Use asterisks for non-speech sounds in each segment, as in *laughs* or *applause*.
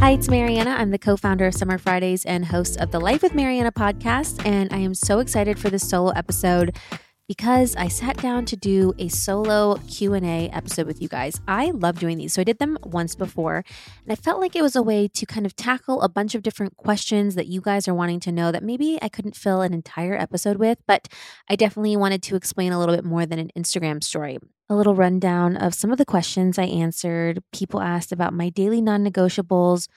Hi, it's Marianna. I'm the co-founder of Summer Fridays and host of the Life with Marianna podcast, and I am so excited for this solo episode because I sat down to do a solo Q&A episode with you guys. I love doing these. So I did them once before, and I felt like it was a way to kind of tackle a bunch of different questions that you guys are wanting to know that maybe I couldn't fill an entire episode with, but I definitely wanted to explain a little bit more than an Instagram story a little rundown of some of the questions I answered. People asked about my daily non negotiables.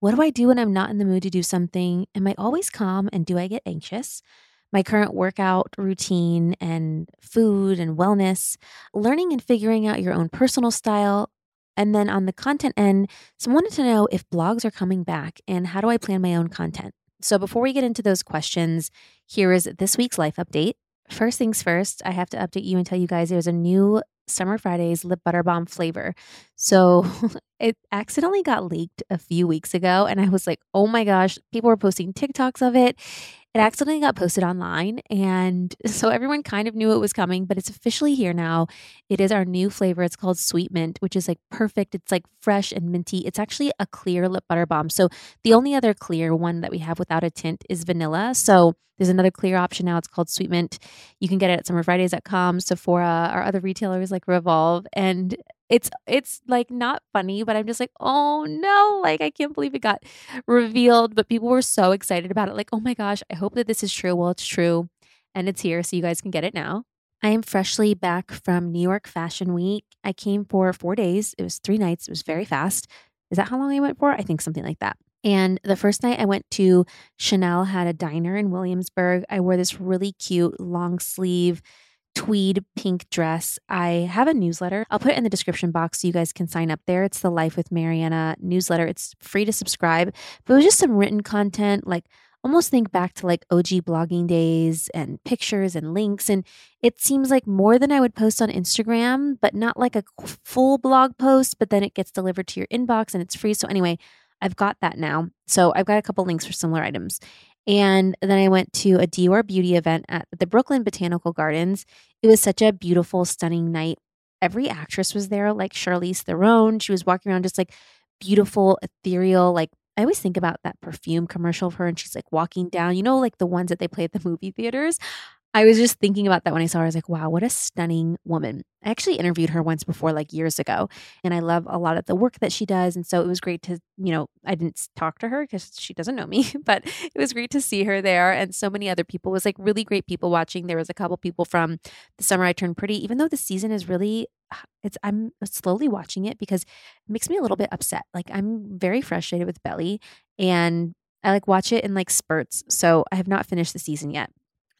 What do I do when I'm not in the mood to do something? Am I always calm and do I get anxious? My current workout routine and food and wellness, learning and figuring out your own personal style. And then on the content end, someone wanted to know if blogs are coming back and how do I plan my own content? So before we get into those questions, here is this week's life update. First things first, I have to update you and tell you guys there's a new Summer Fridays lip butter Balm flavor. So *laughs* it accidentally got leaked a few weeks ago. And I was like, oh my gosh, people were posting TikToks of it. It accidentally got posted online. And *laughs* so everyone kind of knew it was coming, but it's officially here now. It is our new flavor. It's called Sweet Mint, which is like perfect. It's like fresh and minty. It's actually a clear lip butter balm. So the only other clear one that we have without a tint is vanilla. So there's another clear option now. It's called Sweet Mint. You can get it at summerfridays.com, Sephora, our other retailers like Revolve. And it's it's like not funny, but I'm just like, oh no, like I can't believe it got revealed. But people were so excited about it. Like, oh my gosh, I hope that this is true. Well, it's true. And it's here. So you guys can get it now. I am freshly back from New York Fashion Week. I came for four days. It was three nights. It was very fast. Is that how long I went for? I think something like that. And the first night I went to Chanel had a diner in Williamsburg. I wore this really cute long sleeve tweed pink dress. I have a newsletter. I'll put it in the description box so you guys can sign up there. It's the Life with Marianna newsletter. It's free to subscribe, but it was just some written content like almost think back to like OG blogging days and pictures and links. And it seems like more than I would post on Instagram, but not like a full blog post, but then it gets delivered to your inbox and it's free. So, anyway, I've got that now. So, I've got a couple links for similar items. And then I went to a Dior beauty event at the Brooklyn Botanical Gardens. It was such a beautiful, stunning night. Every actress was there, like Charlize Theron. She was walking around just like beautiful, ethereal, like I always think about that perfume commercial of her and she's like walking down, you know, like the ones that they play at the movie theaters. I was just thinking about that when I saw her. I was like, wow, what a stunning woman. I actually interviewed her once before, like years ago, and I love a lot of the work that she does. And so it was great to, you know, I didn't talk to her because she doesn't know me, *laughs* but it was great to see her there. And so many other people it was like really great people watching. There was a couple people from the summer I turned pretty, even though the season is really, ah, it's, I'm slowly watching it because it makes me a little bit upset. Like I'm very frustrated with Belly and I like watch it in like spurts. So I have not finished the season yet.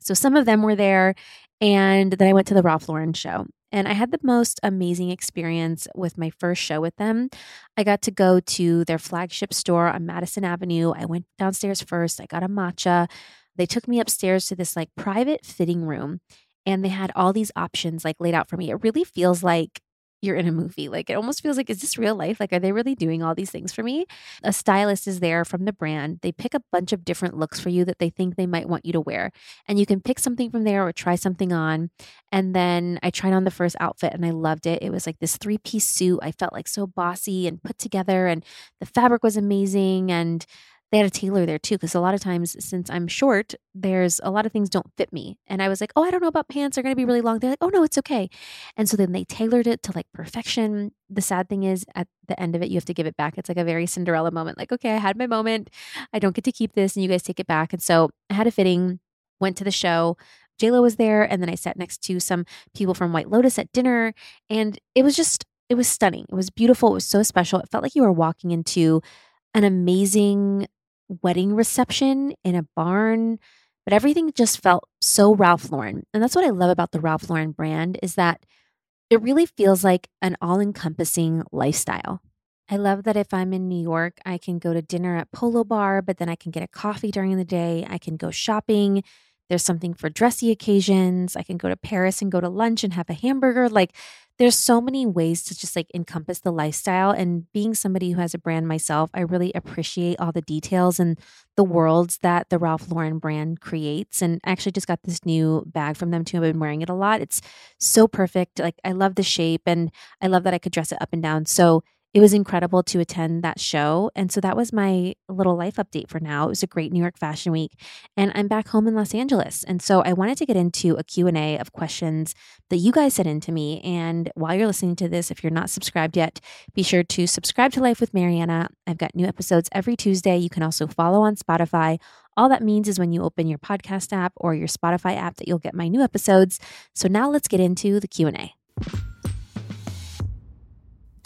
So some of them were there. And then I went to the Ralph Lauren show. And I had the most amazing experience with my first show with them. I got to go to their flagship store on Madison Avenue. I went downstairs first. I got a matcha. They took me upstairs to this like private fitting room and they had all these options like laid out for me. It really feels like you're in a movie. Like it almost feels like, is this real life? Like, are they really doing all these things for me? A stylist is there from the brand. They pick a bunch of different looks for you that they think they might want you to wear. And you can pick something from there or try something on. And then I tried on the first outfit and I loved it. It was like this three piece suit. I felt like so bossy and put together, and the fabric was amazing. And they had a tailor there too because a lot of times since i'm short there's a lot of things don't fit me. And i was like oh i don't know about pants they're going to be really long. They're like oh no it's okay. And so then they tailored it to like perfection. The sad thing is at the end of it you have to give it back. It's like a very cinderella moment like okay i had my moment. I don't get to keep this and you guys take it back. And so i had a fitting went to the show. JLo was there and then I sat next to some people from White Lotus at dinner and it was just it was stunning. It was beautiful. It was so special. It felt like you were walking into an amazing wedding reception in a barn. but everything just felt so Ralph Lauren. And that's what I love about the Ralph Lauren brand is that it really feels like an all-encompassing lifestyle. I love that if I'm in New York, I can go to dinner at Polo Bar, but then I can get a coffee during the day. I can go shopping. There's something for dressy occasions. I can go to Paris and go to lunch and have a hamburger. Like there's so many ways to just like encompass the lifestyle. And being somebody who has a brand myself, I really appreciate all the details and the worlds that the Ralph Lauren brand creates. And I actually just got this new bag from them too. I've been wearing it a lot. It's so perfect. Like I love the shape and I love that I could dress it up and down. So it was incredible to attend that show. And so that was my little life update for now. It was a great New York Fashion Week and I'm back home in Los Angeles. And so I wanted to get into a Q&A of questions that you guys sent in to me. And while you're listening to this, if you're not subscribed yet, be sure to subscribe to Life with Marianna. I've got new episodes every Tuesday. You can also follow on Spotify. All that means is when you open your podcast app or your Spotify app that you'll get my new episodes. So now let's get into the Q&A.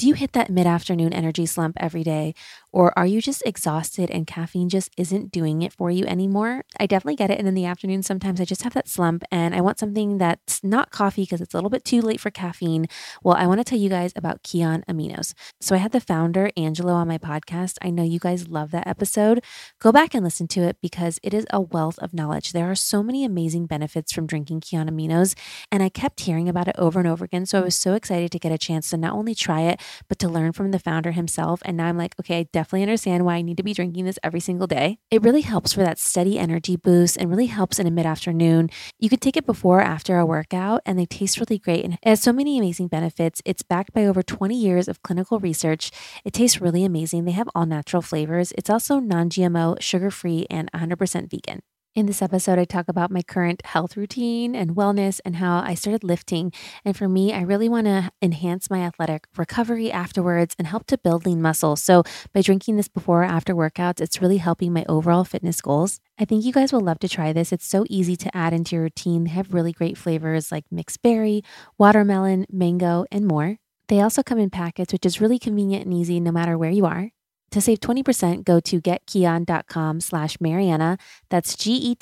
Do you hit that mid afternoon energy slump every day? Or are you just exhausted and caffeine just isn't doing it for you anymore? I definitely get it. And in the afternoon, sometimes I just have that slump and I want something that's not coffee because it's a little bit too late for caffeine. Well, I want to tell you guys about Kion Aminos. So I had the founder, Angelo, on my podcast. I know you guys love that episode. Go back and listen to it because it is a wealth of knowledge. There are so many amazing benefits from drinking Kion Aminos. And I kept hearing about it over and over again. So I was so excited to get a chance to not only try it, but to learn from the founder himself. And now I'm like, okay, I definitely understand why I need to be drinking this every single day. It really helps for that steady energy boost and really helps in a mid afternoon. You could take it before or after a workout, and they taste really great. And it has so many amazing benefits. It's backed by over 20 years of clinical research. It tastes really amazing. They have all natural flavors. It's also non GMO, sugar free, and 100% vegan. In this episode, I talk about my current health routine and wellness and how I started lifting. And for me, I really want to enhance my athletic recovery afterwards and help to build lean muscle. So, by drinking this before or after workouts, it's really helping my overall fitness goals. I think you guys will love to try this. It's so easy to add into your routine. They have really great flavors like mixed berry, watermelon, mango, and more. They also come in packets, which is really convenient and easy no matter where you are. To save 20%, go to getkion.com slash Marianna. That's G-E-T-K-I-O-N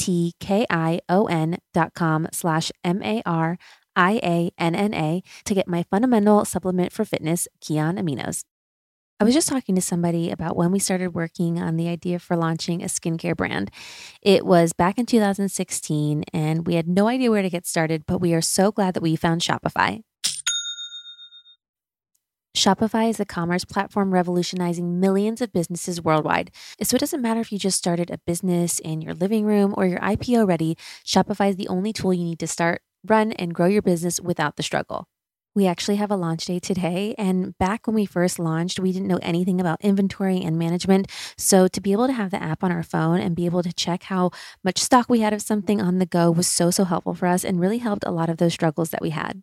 dot com slash M-A-R-I-A-N-N-A to get my fundamental supplement for fitness, Kion Aminos. I was just talking to somebody about when we started working on the idea for launching a skincare brand. It was back in 2016, and we had no idea where to get started, but we are so glad that we found Shopify. Shopify is a commerce platform revolutionizing millions of businesses worldwide. So it doesn't matter if you just started a business in your living room or you're IPO ready, Shopify is the only tool you need to start, run, and grow your business without the struggle. We actually have a launch day today. And back when we first launched, we didn't know anything about inventory and management. So to be able to have the app on our phone and be able to check how much stock we had of something on the go was so, so helpful for us and really helped a lot of those struggles that we had.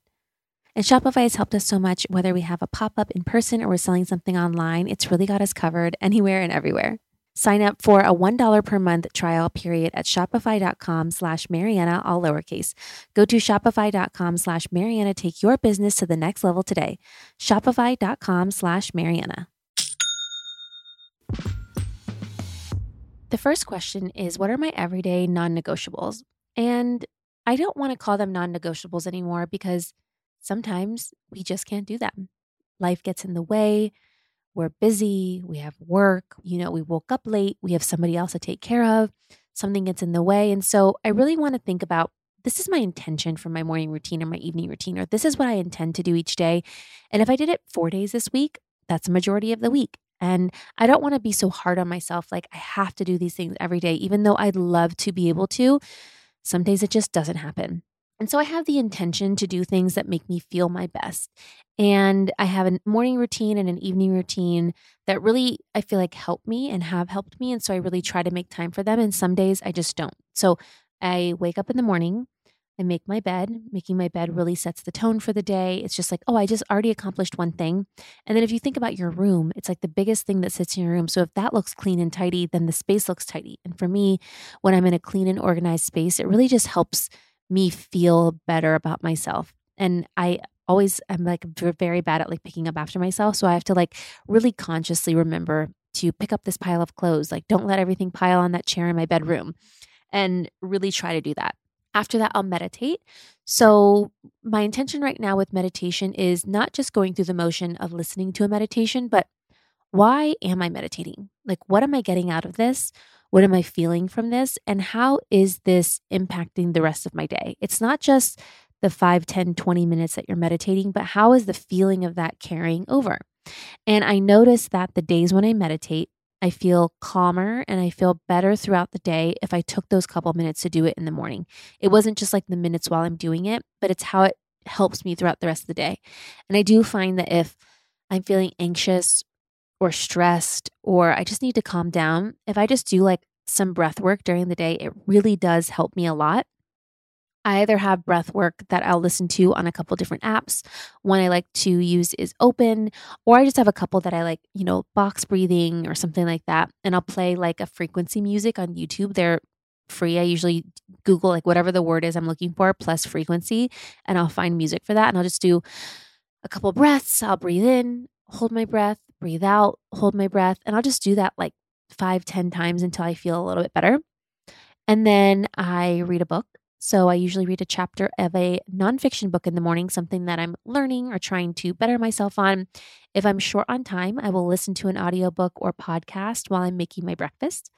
And Shopify has helped us so much, whether we have a pop up in person or we're selling something online, it's really got us covered anywhere and everywhere. Sign up for a $1 per month trial period at shopify.com slash Marianna, all lowercase. Go to shopify.com slash Marianna. Take your business to the next level today. Shopify.com slash Marianna. The first question is What are my everyday non negotiables? And I don't want to call them non negotiables anymore because sometimes we just can't do them. Life gets in the way. We're busy. We have work. You know, we woke up late. We have somebody else to take care of. Something gets in the way. And so I really want to think about this is my intention for my morning routine or my evening routine, or this is what I intend to do each day. And if I did it four days this week, that's a majority of the week. And I don't want to be so hard on myself. Like I have to do these things every day, even though I'd love to be able to. Some days it just doesn't happen. And so I have the intention to do things that make me feel my best. And I have a morning routine and an evening routine that really I feel like help me and have helped me. And so I really try to make time for them. And some days I just don't. So I wake up in the morning, I make my bed. Making my bed really sets the tone for the day. It's just like, oh, I just already accomplished one thing. And then if you think about your room, it's like the biggest thing that sits in your room. So if that looks clean and tidy, then the space looks tidy. And for me, when I'm in a clean and organized space, it really just helps me feel better about myself. And I always am like very bad at like picking up after myself. So I have to like really consciously remember to pick up this pile of clothes. Like, don't let everything pile on that chair in my bedroom. and really try to do that. After that, I'll meditate. So, my intention right now with meditation is not just going through the motion of listening to a meditation, but why am I meditating? Like, what am I getting out of this? What am I feeling from this? And how is this impacting the rest of my day? It's not just the 5, 10, 20 minutes that you're meditating, but how is the feeling of that carrying over? And I notice that the days when I meditate, I feel calmer and I feel better throughout the day if I took those couple minutes to do it in the morning. It wasn't just like the minutes while I'm doing it, but it's how it helps me throughout the rest of the day. And I do find that if I'm feeling anxious or stressed or I just need to calm down, if I just do like some breath work during the day, it really does help me a lot. I either have breath work that I'll listen to on a couple different apps. One I like to use is Open, or I just have a couple that I like, you know, box breathing or something like that. And I'll play like a frequency music on YouTube. They're free. I usually Google like whatever the word is I'm looking for plus frequency, and I'll find music for that. And I'll just do a couple breaths. I'll breathe in, hold my breath, breathe out, hold my breath. And I'll just do that like five, ten times until I feel a little bit better. And then I read a book. So I usually read a chapter of a nonfiction book in the morning, something that I'm learning or trying to better myself on. If I'm short on time, I will listen to an audiobook or podcast while I'm making my breakfast.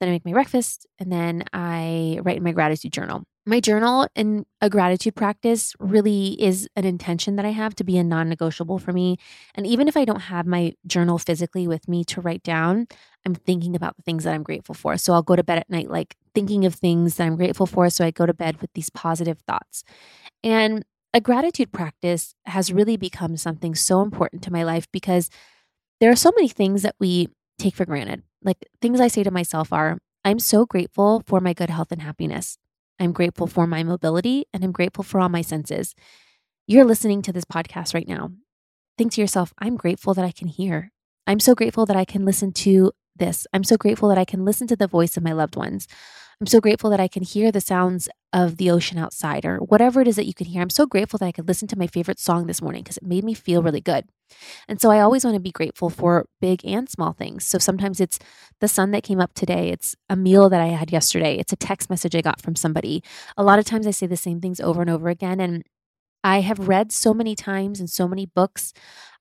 Then I make my breakfast and then I write in my gratitude journal. My journal and a gratitude practice really is an intention that I have to be a non negotiable for me. And even if I don't have my journal physically with me to write down, I'm thinking about the things that I'm grateful for. So I'll go to bed at night, like thinking of things that I'm grateful for. So I go to bed with these positive thoughts. And a gratitude practice has really become something so important to my life because there are so many things that we take for granted. Like things I say to myself are, I'm so grateful for my good health and happiness. I'm grateful for my mobility and I'm grateful for all my senses. You're listening to this podcast right now. Think to yourself, I'm grateful that I can hear. I'm so grateful that I can listen to this. I'm so grateful that I can listen to the voice of my loved ones. I'm so grateful that I can hear the sounds of the ocean outside or whatever it is that you can hear. I'm so grateful that I could listen to my favorite song this morning because it made me feel really good. And so I always want to be grateful for big and small things. So sometimes it's the sun that came up today, it's a meal that I had yesterday, it's a text message I got from somebody. A lot of times I say the same things over and over again. And I have read so many times in so many books.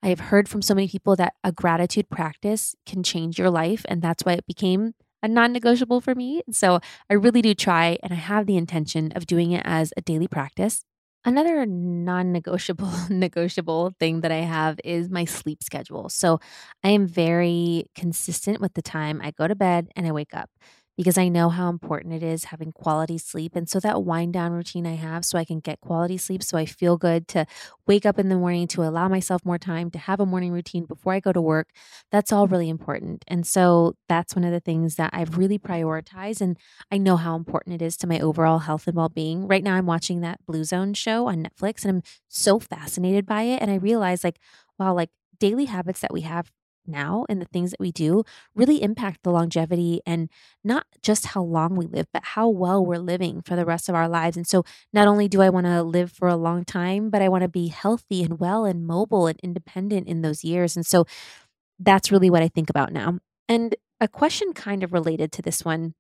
I have heard from so many people that a gratitude practice can change your life. And that's why it became a non negotiable for me. So I really do try, and I have the intention of doing it as a daily practice. Another non negotiable *laughs* negotiable thing that I have is my sleep schedule. So I am very consistent with the time I go to bed and I wake up because I know how important it is having quality sleep. And so that wind down routine I have so I can get quality sleep so I feel good to wake up in the morning to allow myself more time to have a morning routine before I go to work. That's all mm-hmm. really important. And so that's one of the things that I've really prioritized and I know how important it is to my overall health and well-being. Right now I'm watching that Blue Zone show on Netflix and I'm so fascinated by it and I realize like wow, like daily habits that we have now and the things that we do really impact the longevity and not just how long we live, but how well we're living for the rest of our lives. And so, not only do I want to live for a long time, but I want to be healthy and well and mobile and independent in those years. And so, that's really what I think about now. And a question kind of related to this one.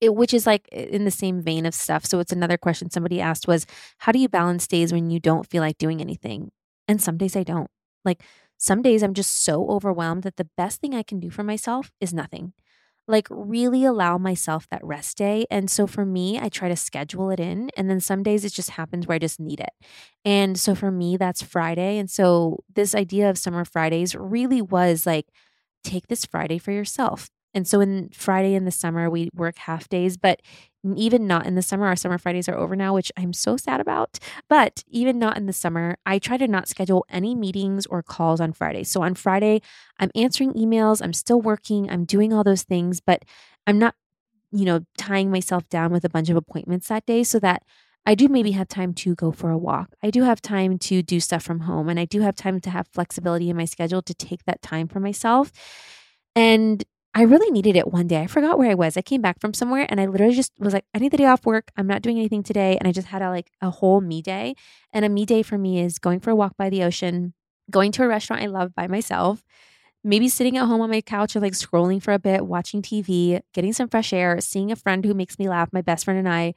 It, which is like in the same vein of stuff. So it's another question somebody asked was, how do you balance days when you don't feel like doing anything? And some days I don't. Like some days I'm just so overwhelmed that the best thing I can do for myself is nothing. Like, really allow myself that rest day. And so for me, I try to schedule it in. And then some days it just happens where I just need it. And so for me, that's Friday. And so this idea of Summer Fridays really was like, take this Friday for yourself. And so in Friday in the summer, we work half days, but even not in the summer, our summer Fridays are over now, which I'm so sad about. But even not in the summer, I try to not schedule any meetings or calls on Friday. So on Friday, I'm answering emails, I'm still working, I'm doing all those things, but I'm not, you know, tying myself down with a bunch of appointments that day so that I do maybe have time to go for a walk. I do have time to do stuff from home, and I do have time to have flexibility in my schedule to take that time for myself. And I really needed it one day. I forgot where I was. I came back from somewhere and I literally just was like, I need the day off work. I'm not doing anything today. And I just had a like a whole me day. And a me day for me is going for a walk by the ocean, going to a restaurant I love by myself, maybe sitting at home on my couch or like scrolling for a bit, watching TV, getting some fresh air, seeing a friend who makes me laugh, my best friend and I.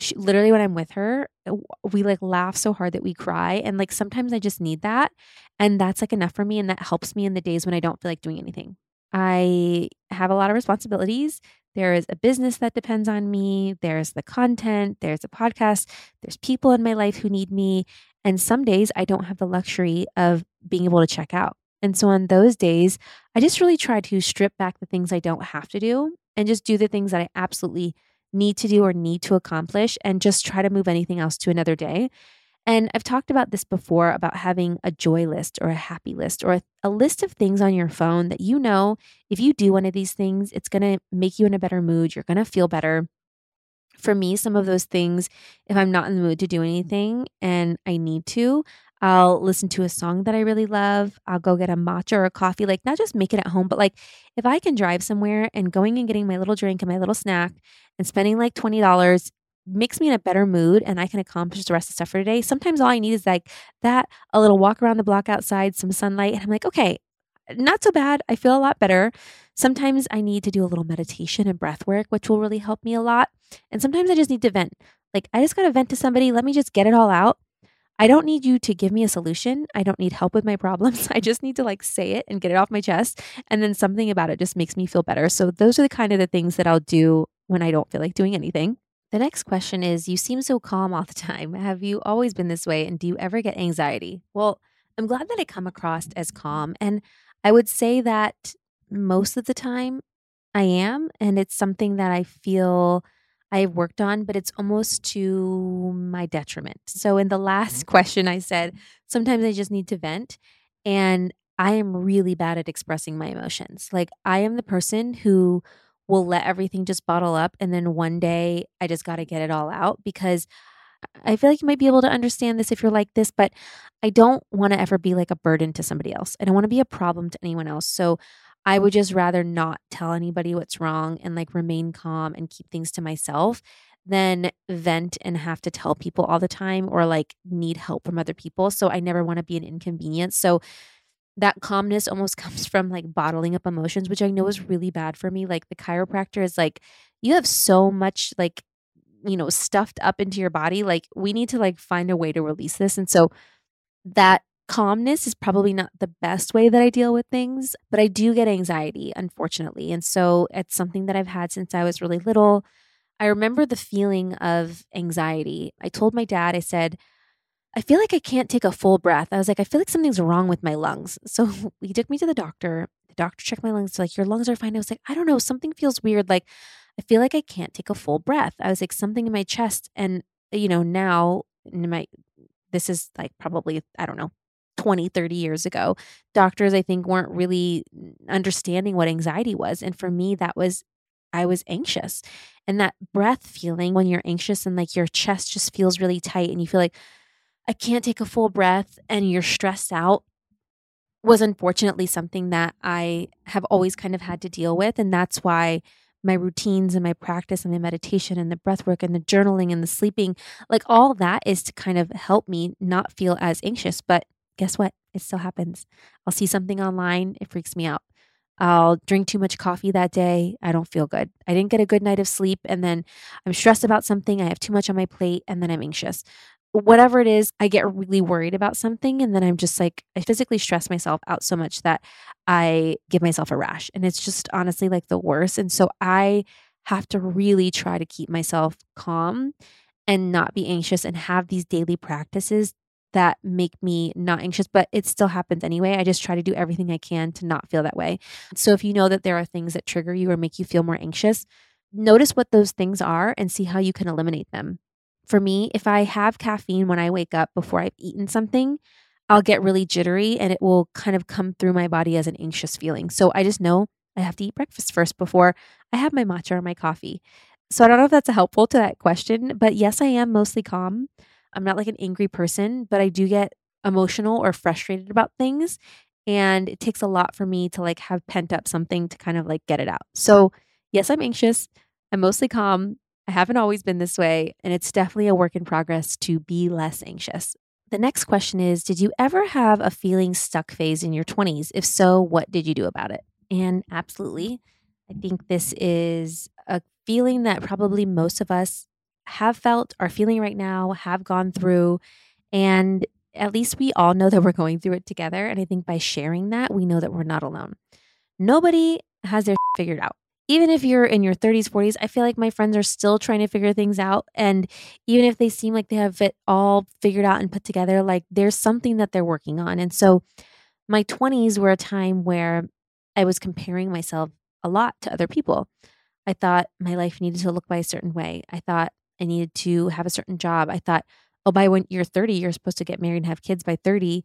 She, literally, when I'm with her, uh, we like laugh so hard that we cry. And like sometimes I just need that. And that's like enough for me. And that helps me in the days when I don't feel like doing anything. I have a lot of responsibilities. There is a business that depends on me. There's the content. There's a podcast. There's people in my life who need me. And some days I don't have the luxury of being able to check out. And so on those days, I just really try to strip back the things I don't have to do and just do the things that I absolutely need to do or need to accomplish and just try to move anything else to another day. And I've talked about this before about having a joy list or a happy list or a, a, list of things on your phone that you know if you do one of these things, it's going to make you in a better mood. You're going to feel better. For me, some of those things, if I'm not in the mood to do anything and I need to, I'll listen to a song that I really love. I'll go get a matcha or a coffee, like not just make it at home, but like if I can drive somewhere and going and getting my little drink and my little snack and spending like $20 makes me in a better mood and I can accomplish the rest of the stuff for today. Sometimes all I need is like that, a little walk around the block outside, some sunlight, and I'm like, okay, not so bad. I feel a lot better. Sometimes I need to do a little meditation and breath work, which will really help me a lot. And sometimes I just need to vent. Like, I just got to vent to somebody. Let me just get it all out. I don't need you to give me a solution. I don't need help with my problems. *laughs* I just need to like say it and get it off my chest. And then something about it just makes me feel better. So those are the kind of the things that I'll do when I don't feel like doing anything. The next question is You seem so calm all the time. Have you always been this way? And do you ever get anxiety? Well, I'm glad that I come across as calm. And I would say that most of the time I am. And it's something that I feel I've worked on, but it's almost to my detriment. So, in the last *laughs* mm-hmm. question, I said, sometimes I just need to vent. And I am really bad at expressing my emotions. Like, I am the person who will let everything just bottle up. And then one day I just got to get it all out because I feel like you might be able to understand this if you're like this, but I don't want to ever be like a burden to somebody else. I don't want to be a problem to anyone else. So I would just rather not tell anybody what's wrong and like remain calm and keep things to myself than vent and have to tell people all the time or like need help from other people. So I never want to be an inconvenience. So that calmness almost *laughs* comes from like bottling up emotions, which I know is really bad for me. Like the chiropractor is like, you have so much like, you know, stuffed up into your body. Like we need to like find a way to release this. And so that calmness is probably not the best way that I deal with things, but I do get anxiety, unfortunately. And so it's something that I've had since I was really little. I remember the feeling of anxiety. I told my dad, I said, I feel like I can't take a full breath. I was like, I feel like something's wrong with my lungs. So *laughs* he took me to the doctor. The doctor checked my lungs. Like, your lungs are fine. I was like, I don't know. Something feels weird. Like, I feel like I can't take a full breath. I was like, something in my chest. And, you know, now in my, this is like probably, I don't know, 20, 30 years ago. Doctors, I think, weren't really understanding what anxiety was. And for me, that was, I was anxious. And that breath feeling when you're anxious and like your chest just feels really tight and you feel like, I can't take a full breath and you're stressed out was unfortunately something that I have always kind of had to deal with. And that's why my routines and my practice and my meditation and the breath work and the journaling and the sleeping, like all that is to kind of help me not feel as anxious. But guess what? It still happens. I'll see something online, it freaks me out. I'll drink too much coffee that day. I don't feel good. I didn't get a good night of sleep. And then I'm stressed about something. I have too much on my plate. And then I'm anxious whatever it is, I get really worried about something. And then I'm just like, I physically stress myself out so much that I give myself a rash. And it's just honestly like the worst. And so I have to really try to keep myself calm and not be anxious and have these daily practices that make me not anxious, but it still happens anyway. I just try to do everything I can to not feel that way. So if you know that there are things that trigger you or make you feel more anxious, notice what those things are and see how you can eliminate them for me, if I have caffeine when I wake up before I've eaten something, I'll get really jittery and it will kind of come through my body as an anxious feeling. So I just know I have to eat breakfast first before I have my matcha or my coffee. So I don't know if that's helpful to that question, but yes, I am mostly calm. I'm not like an angry person, but I do get emotional or frustrated about things. And it takes a lot for me to like have pent up something to kind of like get it out. So, yes, I'm anxious. I'm mostly calm. I haven't always been this way, and it's definitely a work in progress to be less anxious. The next question is Did you ever have a feeling stuck phase in your 20s? If so, what did you do about it? And absolutely. I think this is a feeling that probably most of us have felt, are feeling right now, have gone through. And at least we all know that we're going through it together. And I think by sharing that, we know that we're not alone. Nobody has their *laughs* figured out. Even if you're in your 30s, 40s, I feel like my friends are still trying to figure things out. And even if they seem like they have it all figured out and put together, like there's something that they're working on. And so my 20s were a time where I was comparing myself a lot to other people. I thought my life needed to look by a certain way. I thought I needed to have a certain job. I thought, oh, by when you're 30, you're supposed to get married and have kids by 30.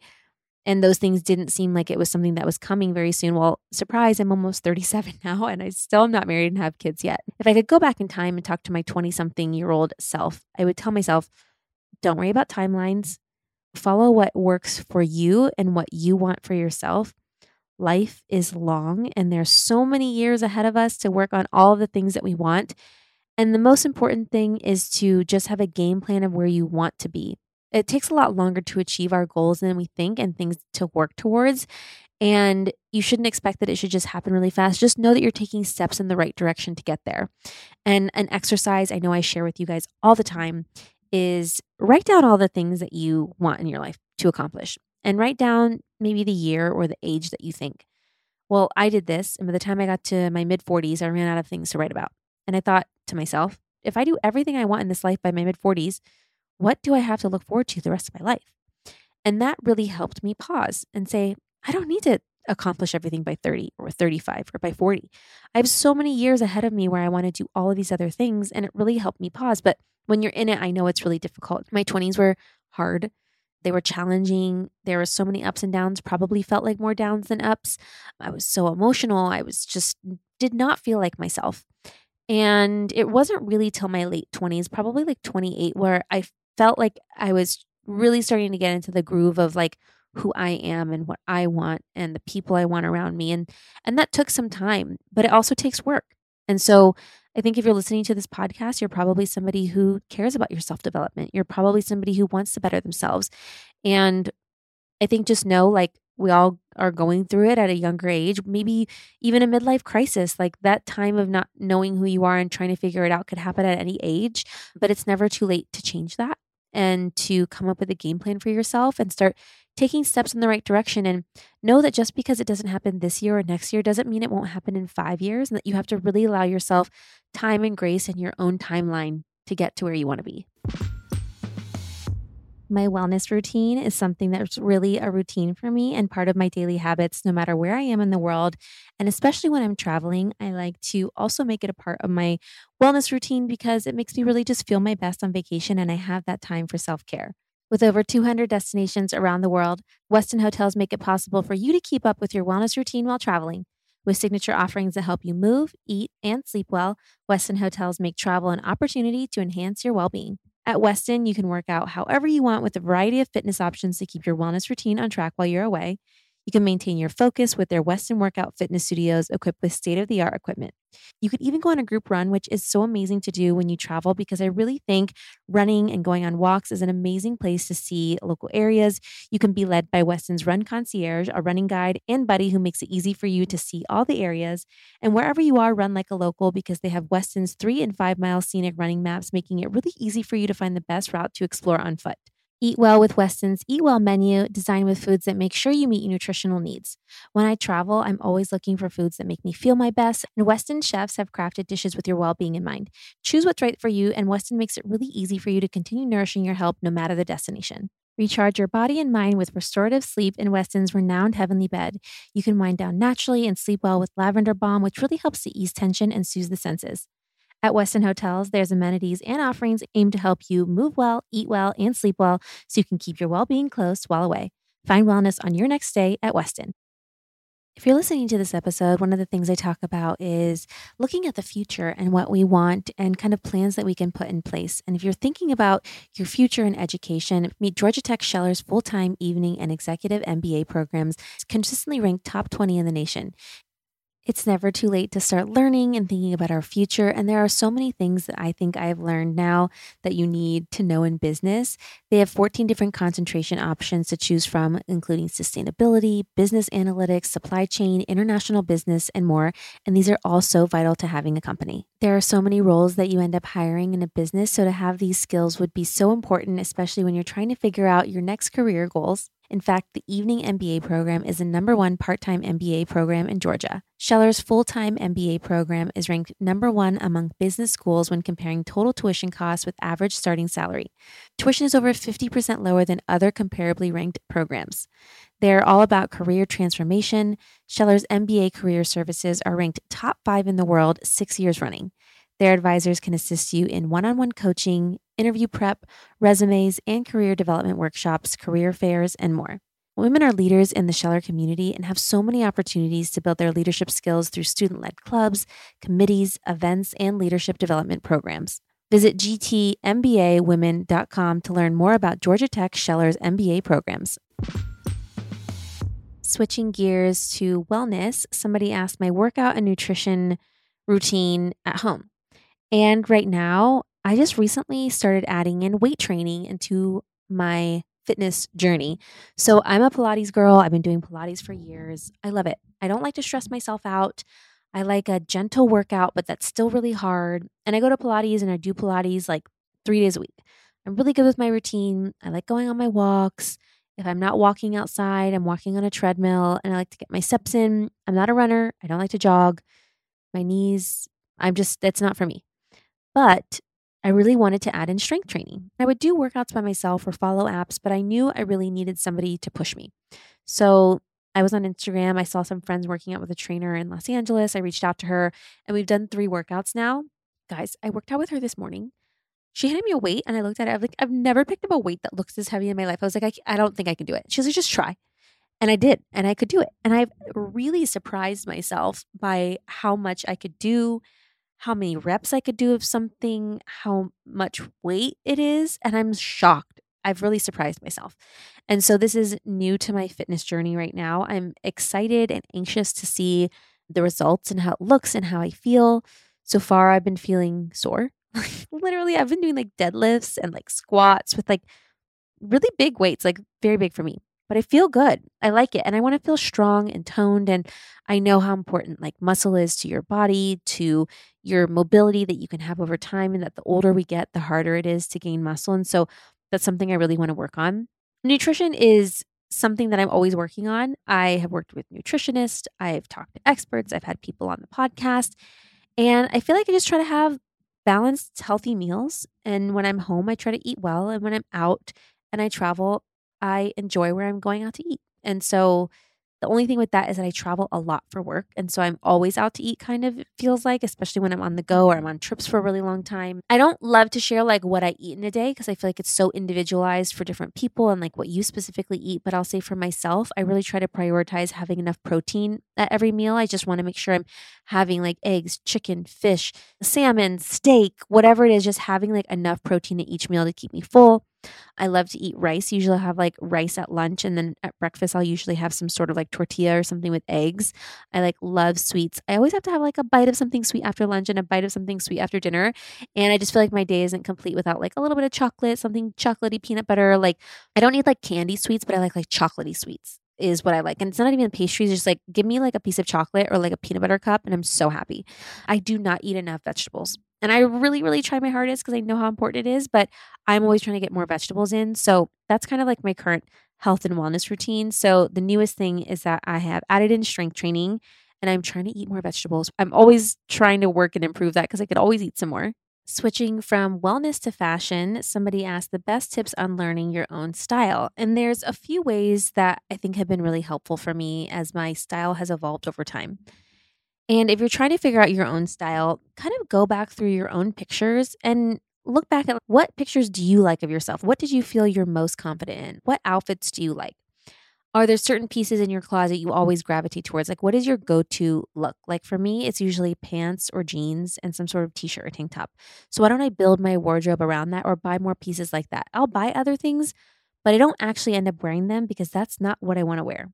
And those things didn't seem like it was something that was coming very soon. Well, surprise, I'm almost *laughs* 37 now and I still am not married and have kids yet. If I could go back in time and talk to my 20 something year old self, I would tell myself, don't worry about timelines. Follow what works for you and what you want for yourself. Life is long and there's so many years ahead of us to work on all the things that we want. And the most important thing is to just have a game plan of where you want to be. It takes a lot longer to achieve our goals than we think and things to work towards. And you shouldn't expect that it should just happen really fast. Just know that you're taking steps in the right direction to get there. And an exercise I know I share with you guys all the time is write down all the things that you want in your life to accomplish and write down maybe the year or the age that you think. Well, I did this, and by the time I got to my mid 40s, I ran out of things to write about. And I thought to myself, if I do everything I want in this life by my mid 40s, what do I have to look forward to the rest of my life? And that really helped me pause and say, I don't need to accomplish everything by 30 or 35 or by 40. I have so many years ahead of me where I want to do all of these other things. And it really helped me pause. But when you're in it, I know it's really difficult. My 20s were hard. They were challenging. There were so many ups and downs, probably felt like more downs than ups. I was so emotional. I was just did not feel like myself. And it wasn't really till my late 20s, probably like 28, where I felt like I was really starting to get into the groove of like who I am and what I want and the people I want around me. And and that took some time, but it also takes work. And so I think if you're listening to this podcast, you're probably somebody who cares about your self development. You're probably somebody who wants to better themselves. And I think just know like we all are going through it at a younger age, maybe even a midlife crisis. Like that time of not knowing who you are and trying to figure it out could happen at any age, but it's never too late to change that and to come up with a game plan for yourself and start taking steps in the right direction and know that just because it doesn't happen this year or next year doesn't mean it won't happen in 5 years and that you have to really allow yourself time and grace in your own timeline to get to where you want to be. My wellness routine is something that's really a routine for me and part of my daily habits, no matter where I am in the world. And especially when I'm traveling, I like to also make it a part of my wellness routine because it makes me really just feel my best on vacation and I have that time for self care. With over 200 destinations around the world, Westin Hotels make it possible for you to keep up with your wellness routine while traveling. With signature offerings that help you move, eat, and sleep well, Westin Hotels make travel an opportunity to enhance your well being. At Westin, you can work out however you want with a variety of fitness options to keep your wellness routine on track while you're away. You can maintain your focus with their Westin Workout Fitness Studios equipped with state of the art equipment. You could even go on a group run, which is so amazing to do when you travel because I really think running and going on walks is an amazing place to see local areas. You can be led by Westin's Run Concierge, a running guide and buddy who makes it easy for you to see all the areas. And wherever you are, run like a local because they have Westin's three and five mile scenic running maps, making it really easy for you to find the best route to explore on foot. Eat well with Westin's Eat Well menu, designed with foods that make sure you meet your nutritional needs. When I travel, I'm always looking for foods that make me feel my best, and Westin chefs have crafted dishes with your well being in mind. Choose what's right for you, and Westin makes it really easy for you to continue nourishing your health no matter the destination. Recharge your body and mind with restorative sleep in Westin's renowned Heavenly Bed. You can wind down naturally and sleep well with lavender balm, which really helps to ease tension and soothe the senses. At Westin Hotels, there's amenities and offerings aimed to help you move well, eat well, and sleep well so you can keep your well being close while away. Find wellness on your next stay at Westin. If you're listening to this episode, one of the things I talk about is looking at the future and what we want and kind of plans that we can put in place. And if you're thinking about your future in education, meet Georgia Tech Scheller's full time evening and executive MBA programs, consistently ranked top 20 in the nation. It's never too late to start learning and thinking about our future. And there are so many things that I think I've learned now that you need to know in business. They have 14 different concentration options to choose from, including sustainability, business analytics, supply chain, international business, and more. And these are all so vital to having a company. There are so many roles that you end up hiring in a business. So to have these skills would be so important, especially when you're trying to figure out your next career goals. In fact, the Evening MBA program is the number one part time MBA program in Georgia. Scheller's full time MBA program is ranked number one among business schools when comparing total tuition costs with average starting salary. Tuition is over 50% lower than other comparably ranked programs. They're all about career transformation. Scheller's MBA career services are ranked top five in the world six years running. Their advisors can assist you in one on one coaching, interview prep, resumes, and career development workshops, career fairs, and more. Women are leaders in the Scheller community and have so many opportunities to build their leadership skills through student led clubs, committees, events, and leadership development programs. Visit gtmbawomen.com to learn more about Georgia Tech Scheller's MBA programs. Switching gears to wellness, somebody asked my workout and nutrition routine at home. And right now, I just recently started adding in weight training into my fitness journey. So I'm a Pilates girl. I've been doing Pilates for years. I love it. I don't like to stress myself out. I like a gentle workout, but that's still really hard. And I go to Pilates and I do Pilates like three days a week. I'm really good with my routine. I like going on my walks. If I'm not walking outside, I'm walking on a treadmill and I like to get my steps in. I'm not a runner. I don't like to jog. My knees, I'm just, that's not for me. But I really wanted to add in strength training. I would do workouts by myself or follow apps, but I knew I really needed somebody to push me. So I was on Instagram. I saw some friends working out with a trainer in Los Angeles. I reached out to her and we've done three workouts now. Guys, I worked out with her this morning. She handed me a weight and I looked at it. I was like, I've never picked up a weight that looks this heavy in my life. I was like, I, I don't think I can do it. She was like, just try. And I did, and I could do it. And I've really surprised myself by how much I could do how many reps I could do of something, how much weight it is. And I'm shocked. I've really surprised myself. And so this is new to my fitness journey right now. I'm excited and anxious to see the results and how it looks and how I feel. So far, I've been feeling sore. *laughs* Literally, I've been doing like deadlifts and like squats with like really big weights, like very big for me but I feel good. I like it. And I want to feel strong and toned. And I know how important like muscle is to your body, to your mobility that you can have over time. And that the older we get, the harder it is to gain muscle. And so that's something I really want to work on. Nutrition is something that I'm always working on. I have worked with nutritionists, I've talked to experts, I've had people on the podcast. And I feel like I just try to have balanced, healthy meals. And when I'm home, I try to eat well. And when I'm out and I travel, I enjoy where I'm going out to eat. And so the only thing with that is that I travel a lot for work. And so I'm always out to eat, kind of feels like, especially when I'm on the go or I'm on trips for a really long time. I don't love to share like what I eat in a day because I feel like it's so individualized for different people and like what you specifically eat. But I'll say for myself, I really try to prioritize having enough protein at every meal. I just want to make sure I'm having like eggs, chicken, fish, salmon, steak, whatever it is, just having like enough protein at each meal to keep me full. I love to eat rice. Usually I'll have like rice at lunch and then at breakfast I'll usually have some sort of like tortilla or something with eggs. I like love sweets. I always have to have like a bite of something sweet after lunch and a bite of something sweet after dinner. And I just feel like my day isn't complete without like a little bit of chocolate, something chocolatey, peanut butter. Like I don't need like candy sweets, but I like like chocolatey sweets is what I like. And it's not even pastries, just like give me like a piece of chocolate or like a peanut butter cup and I'm so happy. I do not eat enough vegetables. And I really, really try my hardest because I know how important it is, but I'm always trying to get more vegetables in. So that's kind of like my current health and wellness routine. So the newest thing is that I have added in strength training and I'm trying to eat more vegetables. I'm always trying to work and improve that because I could always eat some more. Switching from wellness to fashion, somebody asked the best tips on learning your own style. And there's a few ways that I think have been really helpful for me as my style has evolved over time. And if you're trying to figure out your own style, kind of go back through your own pictures and look back at what pictures do you like of yourself? What did you feel you're most confident in? What outfits do you like? Are there certain pieces in your closet you always gravitate towards? Like, what is your go to look? Like, for me, it's usually pants or jeans and some sort of t shirt or tank top. So, why don't I build my wardrobe around that or buy more pieces like that? I'll buy other things, but I don't actually end up wearing them because that's not what I want to wear.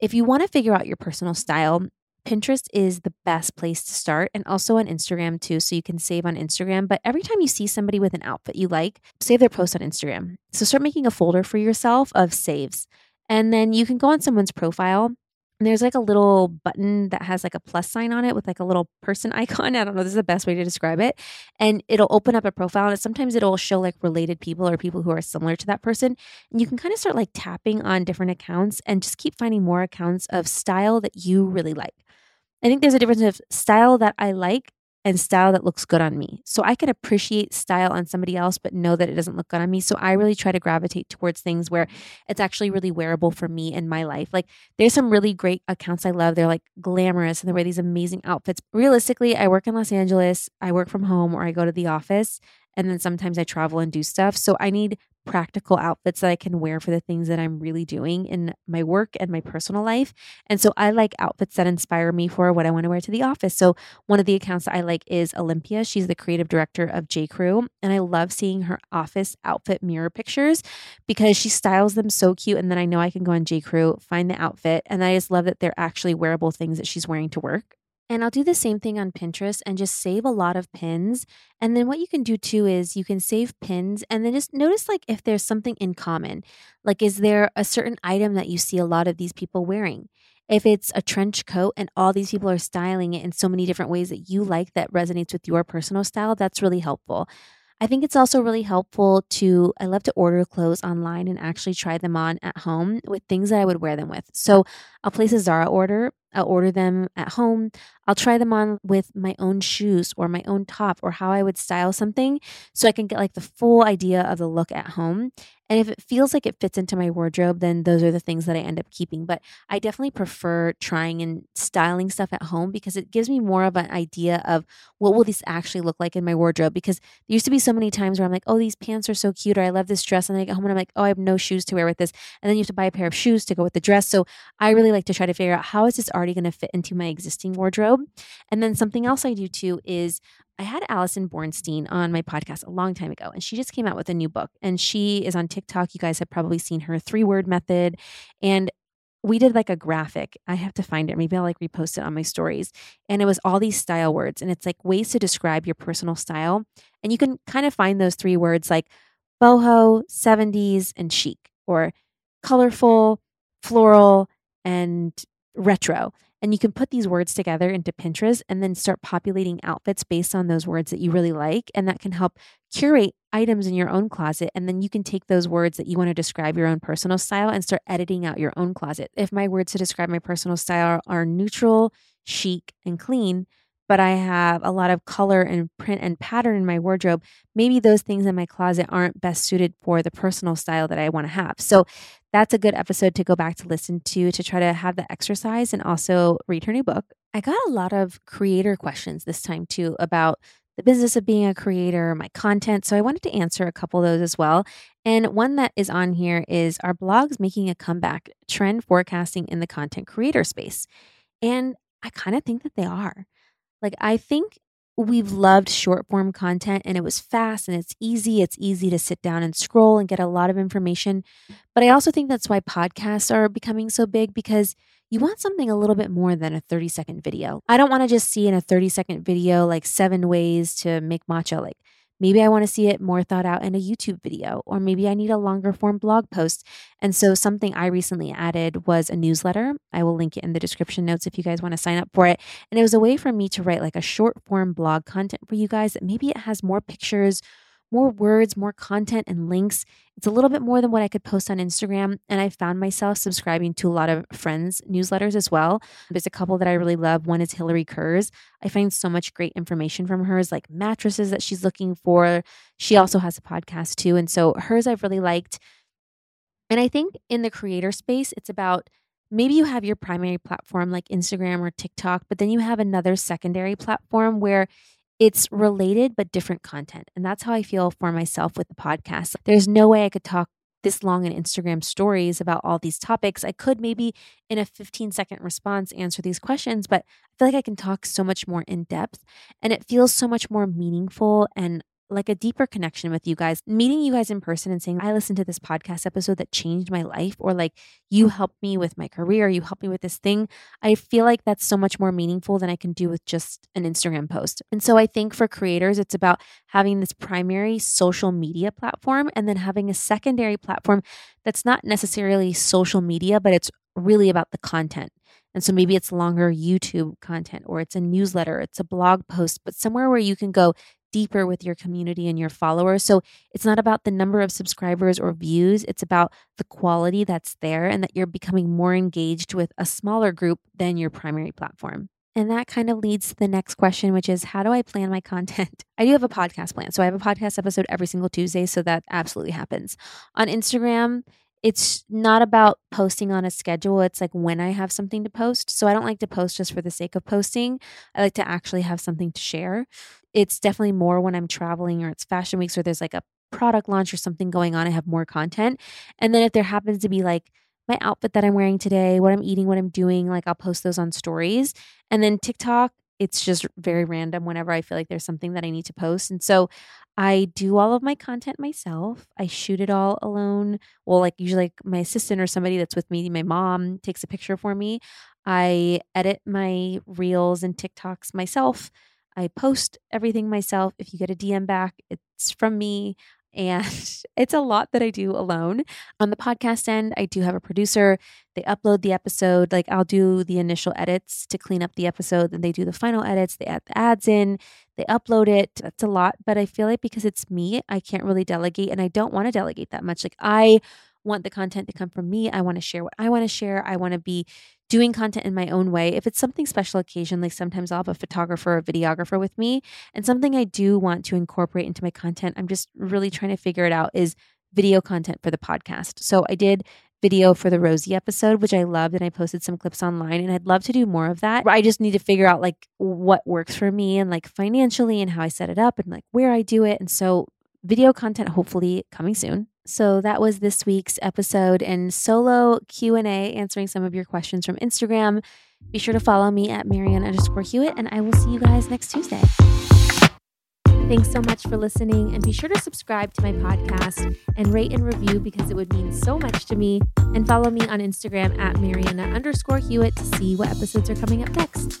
If you want to figure out your personal style, Pinterest is the best place to start and also on Instagram too. So you can save on Instagram. But every time you see somebody with an outfit you like, save their post on Instagram. So start making a folder for yourself of saves. And then you can go on someone's profile and there's like a little button that has like a plus sign on it with like a little person *laughs* icon. I don't know, this is the best way to describe it. And it'll open up a profile and sometimes it'll show like related people or people who are similar to that person. And you can kind of start like tapping on different accounts and just keep finding more accounts of style that you really like. I think there's a difference of style that I like and style that looks good on me. So I can appreciate style on somebody else, but know that it doesn't look good on me. So I really try to gravitate towards things where it's actually really wearable for me in my life. Like there's some really great accounts I love. They're like glamorous and they wear these amazing outfits. Realistically, I work in Los Angeles, I work from home or I go to the office. And then sometimes I travel and do stuff. So I need practical outfits that I can wear for the things that I'm really doing in my work and my personal life. And so I like outfits that inspire me for what I want to wear to the office. So one of the accounts that I like is Olympia. She's the creative director of J. Crew. And I love seeing her office outfit mirror pictures because she styles them so cute. And then I know I can go on J. Crew, find the outfit, and I just love that they're actually wearable things that she's wearing to work. And I'll do the same thing on Pinterest and just save a lot of pins. And then what you can do too is you can save pins and then just notice like if there's something in common. Like, is there a certain item that you see a lot of these people wearing? If it's a trench coat and all these people are styling it in so many different ways that you like that resonates with your personal style, that's really helpful. I think it's also really helpful to, I love to order clothes online and actually try them on at home with things that I would wear them with. So I'll place a Zara order, I'll order them at home, I'll try them on with my own shoes or my own top or how I would style something so I can get like the full idea of the look at home. And if it feels like it fits into my wardrobe, then those are the things that I end up keeping. But I definitely prefer trying and styling stuff at home because it gives me more of an idea of what will this actually look like in my wardrobe. Because there used to be so many times where I'm like, oh, these pants are so cute, or I love this dress. And then I get home and I'm like, oh, I have no shoes to wear with this. And then you have to buy a pair of shoes to go with the dress. So I really like to try to figure out how is this already going to fit into my existing wardrobe. And then something else I do too is I had Allison Bornstein on my podcast a long time ago, and she just came out with a new book. And she is on TikTok. You guys have probably seen her three word method. And we did like a graphic. I have to find it. Maybe I'll like repost it on my stories. And it was all these style words. And it's like ways to describe your personal style. And you can kind of find those three words like boho, 70s, and chic, or colorful, floral, and retro. And you can put these words together into Pinterest and then start populating outfits based on those words that you really like. And that can help curate items in your own closet. And then you can take those words that you want to describe your own personal style and start editing out your own closet. If my words to describe my personal style are neutral, chic, and clean, but I have a lot of color and print and pattern in my wardrobe, maybe those things in my closet aren't best suited for the personal style that I want to have. So that's a good episode to go back to listen to to try to have the exercise and also read her new book. I got a lot of creator questions this time too about the business of being a creator, my content. So I wanted to answer a couple of those as well. And one that is on here is Are blogs making a comeback? Trend forecasting in the content creator space. And I kind of think that they are. Like, I think we've loved short form content and it was fast and it's easy. It's easy to sit down and scroll and get a lot of information. But I also think that's why podcasts are becoming so big because you want something a little bit more than a 30 second video. I don't want to just see in a 30 second video like seven ways to make matcha. Like, Maybe I want to see it more thought out in a YouTube video, or maybe I need a longer form blog post. And so, something I recently added was a newsletter. I will link it in the description notes if you guys want to sign up for it. And it was a way for me to write like a short form blog content for you guys maybe it has more pictures more words, more content, and links. It's a little bit more than what I could post on Instagram. And I found myself subscribing to a lot of friends' newsletters as well. There's a couple that I really love. One is Hillary Kerr's. I find so much great information from hers, like mattresses that she's looking for. She also has a podcast too. And so hers I've really liked. And I think in the creator space, it's about maybe you have your primary platform like Instagram or TikTok, but then you have another secondary platform where it's related but different content. And that's how I feel for myself with the podcast. There's no way I could talk this long in Instagram stories about all these topics. I could maybe in a 15 second response answer these questions, but I feel like I can talk so much more in depth and it feels so much more meaningful and like a deeper connection with you guys. Meeting you guys in person and saying, I listened to this podcast episode that changed my life, or like you mm. helped me with my career, you helped me with this thing. I feel like that's so much more meaningful than I can do with just an Instagram post. And so I think for creators, it's about having this primary social media platform and then having a secondary platform that's not necessarily social media, but it's really about the content. And so maybe it's longer YouTube content or it's a newsletter, it's a blog post, but somewhere where you can go deeper with your community and your followers. So it's not about the number of subscribers or views, it's about the quality that's there and that you're becoming more engaged with a smaller group than your primary platform. And that kind of leads to the next question, which is how do I plan my content? *laughs* I do have a podcast plan. So I have a podcast episode every single Tuesday. So that absolutely happens. On Instagram, it's not about posting on a schedule. It's like when I have something to post. So I don't like to post just for the sake of posting. I like to actually have something to share. It's definitely more when I'm traveling or it's fashion weeks or there's like a product launch or something going on. I have more content. And then if there happens to be like my outfit that I'm wearing today, what I'm eating, what I'm doing, like I'll post those on stories. And then TikTok, it's just very random whenever I feel like there's something that I need to post. And so I do all of my content myself. I shoot it all alone. Well, like usually like my assistant or somebody that's with me, my mom takes a picture for me. I edit my reels and TikToks myself. I post everything myself. If you get a DM back, it's from me. And *laughs* it's a lot that I do alone. On the podcast end, I do have a producer. They upload the episode. Like I'll do the initial edits to clean up the episode. Then they do the final edits. They add the ads in. They upload it. That's a lot. But I feel like because it's me, I can't really delegate. And I don't want to delegate that much. Like I want the content to come from me. I want to share what I want to share. I want to be doing content in my own way. If it's something special occasion, like sometimes I'll have a photographer or videographer with me, and something I do want to incorporate into my content, I'm just really trying to figure it out is video content for the podcast. So I did video for the Rosie episode, which I loved, and I posted some clips online, and I'd love to do more of that. I just need to figure out like what works for me and like financially and how I set it up and like where I do it. And so video content hopefully coming soon. So that was this week's episode and solo Q&A answering some of your questions from Instagram. Be sure to follow me at Marianna underscore Hewitt and I will see you guys next Tuesday. Thanks so much for listening and be sure to subscribe to my podcast and rate and review because it would mean so much to me. And follow me on Instagram at Marianna underscore Hewitt to see what episodes are coming up next.